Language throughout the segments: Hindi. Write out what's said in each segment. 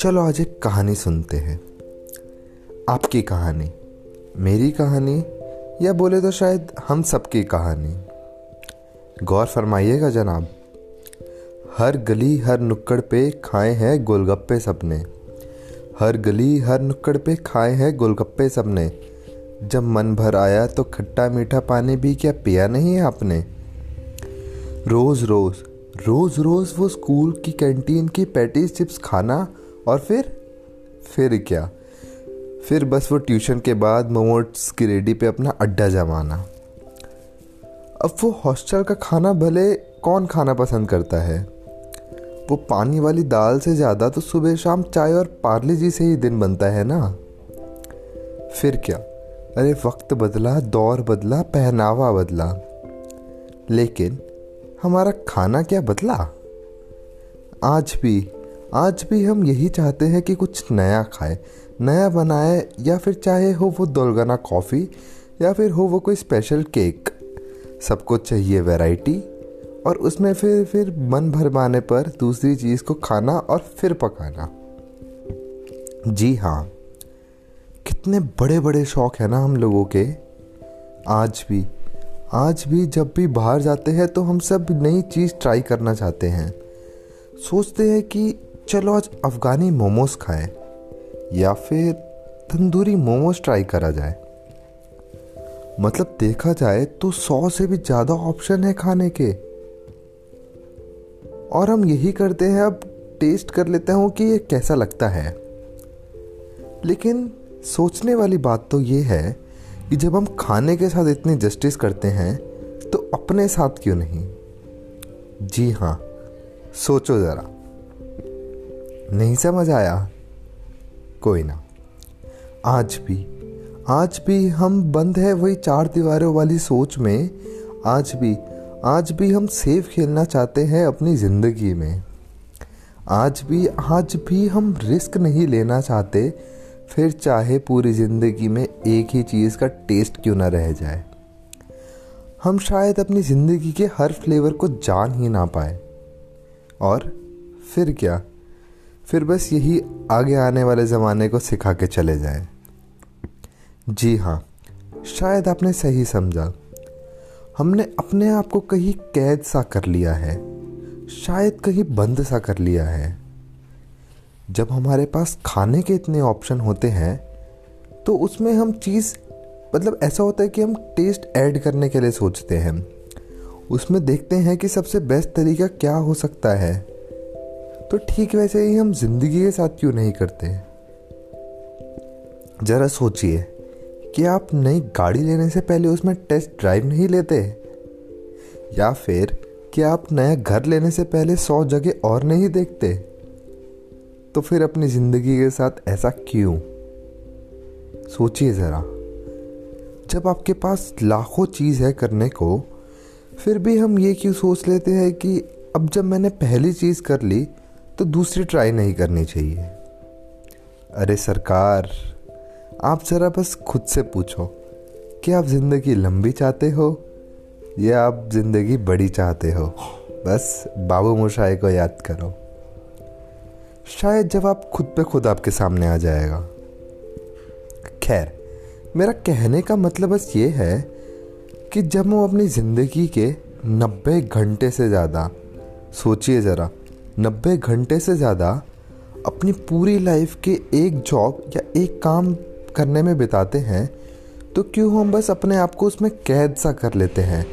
चलो आज एक कहानी सुनते हैं। आपकी कहानी, मेरी कहानी, या बोले तो शायद हम सबकी कहानी। गौर फरमाइएगा जनाब, हर गली हर नुक्कड़ पे खाए हैं गोलगप्पे सबने। हर गली हर नुक्कड़ पे खाए हैं गोलगप्पे सबने। जब मन भर आया तो खट्टा मीठा पानी भी क्या पिया नहीं है आपने? रोज रोज रोज रोज वो स्कूल की कैंटीन की पैटीज चिप्स खाना और फिर फिर क्या? फिर बस वो ट्यूशन के बाद मोमोट्स की रेडी पे अपना अड्डा जमाना। अब वो हॉस्टल का खाना भले कौन खाना पसंद करता है? वो पानी वाली दाल से ज़्यादा तो सुबह शाम चाय और पार्ले जी से ही दिन बनता है ना? फिर क्या? अरे वक्त बदला, दौर बदला, पहनावा बदला। लेकिन हमारा खाना क्या बदला? आज भी आज भी हम यही चाहते हैं कि कुछ नया खाए। नया बनाए, या फिर चाहे हो वो दोलगना कॉफ़ी, या फिर हो वो कोई स्पेशल केक सबको चाहिए वैरायटी और उसमें फिर फिर मन भरमाने पर दूसरी चीज़ को खाना और फिर पकाना। जी हाँ कितने बड़े बड़े शौक है ना हम लोगों के। आज भी आज भी जब भी बाहर जाते हैं तो हम सब नई चीज़ ट्राई करना चाहते हैं। सोचते हैं कि चलो आज अफ़गानी मोमोज खाएँ, या फिर तंदूरी मोमोज ट्राई करा जाए। मतलब देखा जाए तो सौ से भी ज़्यादा ऑप्शन है खाने के। और हम यही करते हैं, अब टेस्ट कर लेते हूँ कि ये कैसा लगता है। लेकिन सोचने वाली बात तो ये है कि जब हम खाने के साथ इतनी जस्टिस करते हैं तो अपने साथ क्यों नहीं? जी हाँ सोचो ज़रा। नहीं समझ आया? कोई ना। आज भी आज भी हम बंद है वही चार दीवारों वाली सोच में। आज भी आज भी हम सेफ़ खेलना चाहते हैं अपनी ज़िंदगी में। आज भी आज भी हम रिस्क नहीं लेना चाहते फिर चाहे पूरी ज़िंदगी में एक ही चीज़ का टेस्ट क्यों ना रह जाए। हम शायद अपनी ज़िंदगी के हर फ्लेवर को जान ही ना पाए। और फिर क्या? फिर बस यही आगे आने वाले ज़माने को सिखा के चले जाए। जी हाँ शायद आपने सही समझा। हमने अपने आप को कहीं कैद सा कर लिया है। शायद कहीं बंद सा कर लिया है। जब हमारे पास खाने के इतने ऑप्शन होते हैं तो उसमें हम चीज़ मतलब ऐसा होता है कि हम टेस्ट ऐड करने के लिए सोचते हैं। उसमें देखते हैं कि सबसे बेस्ट तरीका क्या हो सकता है। तो ठीक वैसे ही हम ज़िंदगी के साथ क्यों नहीं करते? ज़रा सोचिए, कि आप नई गाड़ी लेने से पहले उसमें टेस्ट ड्राइव नहीं लेते? या फिर, कि आप नया घर लेने से पहले सौ जगह और नहीं देखते? तो फिर अपनी ज़िंदगी के साथ ऐसा क्यों? सोचिए ज़रा। जब आपके पास लाखों चीज़ है करने को, फिर भी हम ये क्यों सोच लेते हैं कि अब जब मैंने पहली चीज़ कर ली तो दूसरी ट्राई नहीं करनी चाहिए? अरे सरकार, आप ज़रा बस खुद से पूछो कि आप ज़िंदगी लंबी चाहते हो? या आप ज़िंदगी बड़ी चाहते हो? बस बाबू मोशाए को याद करो। शायद आप खुद पे खुद आपके सामने आ जाएगा। खैर, मेरा कहने का मतलब बस ये है कि जब हम अपनी ज़िंदगी के नब्बे घंटे से ज़्यादा, सोचिए ज़रा, नब्बे घंटे से ज़्यादा अपनी पूरी लाइफ के एक जॉब या एक काम करने में बिताते हैं तो क्यों हम बस अपने आप को उसमें कैद सा कर लेते हैं?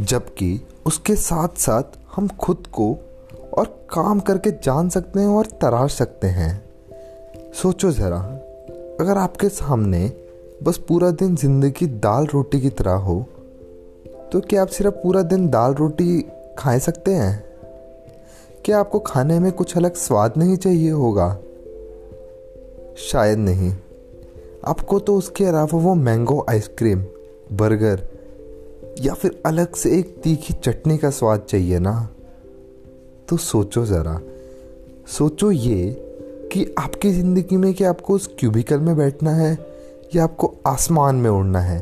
जबकि उसके साथ साथ हम खुद को और काम करके जान सकते हैं और तराश सकते हैं। सोचो ज़रा, अगर आपके सामने बस पूरा दिन ज़िंदगी दाल रोटी की तरह हो तो क्या आप सिर्फ़ पूरा दिन दाल रोटी खा सकते हैं? क्या आपको खाने में कुछ अलग स्वाद नहीं चाहिए होगा? शायद नहीं। आपको तो उसके अलावा वो मैंगो आइसक्रीम, बर्गर या फिर अलग से एक तीखी चटनी का स्वाद चाहिए ना? तो सोचो ज़रा। सोचो ये कि आपकी ज़िंदगी में कि आपको उस क्यूबिकल में बैठना है, या आपको आसमान में उड़ना है,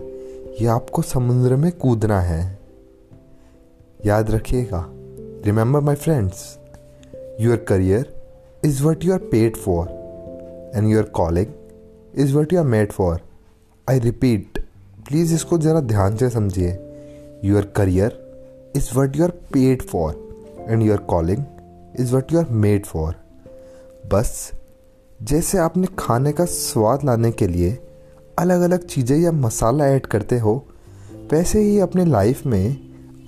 या आपको समुद्र में कूदना है। याद रखिएगा remember my friends your career is what you are paid for and your calling is what you are made for I repeat please इसको ज़रा ध्यान से समझिए। Your career is what you are paid for and your calling is what you are made for बस, जैसे आपने खाने का स्वाद लाने के लिए अलग अलग चीज़ें या मसाला ऐड करते हो, वैसे ही अपने लाइफ में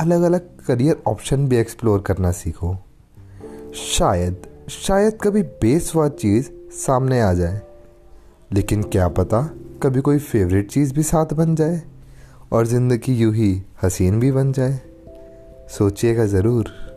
अलग अलग करियर ऑप्शन भी एक्सप्लोर करना सीखो। शायद शायद कभी बेस्वाद चीज़ सामने आ जाए, लेकिन क्या पता कभी कोई फेवरेट चीज़ भी साथ बन जाए और ज़िंदगी यूँ ही हसीन भी बन जाए। सोचिएगा ज़रूर।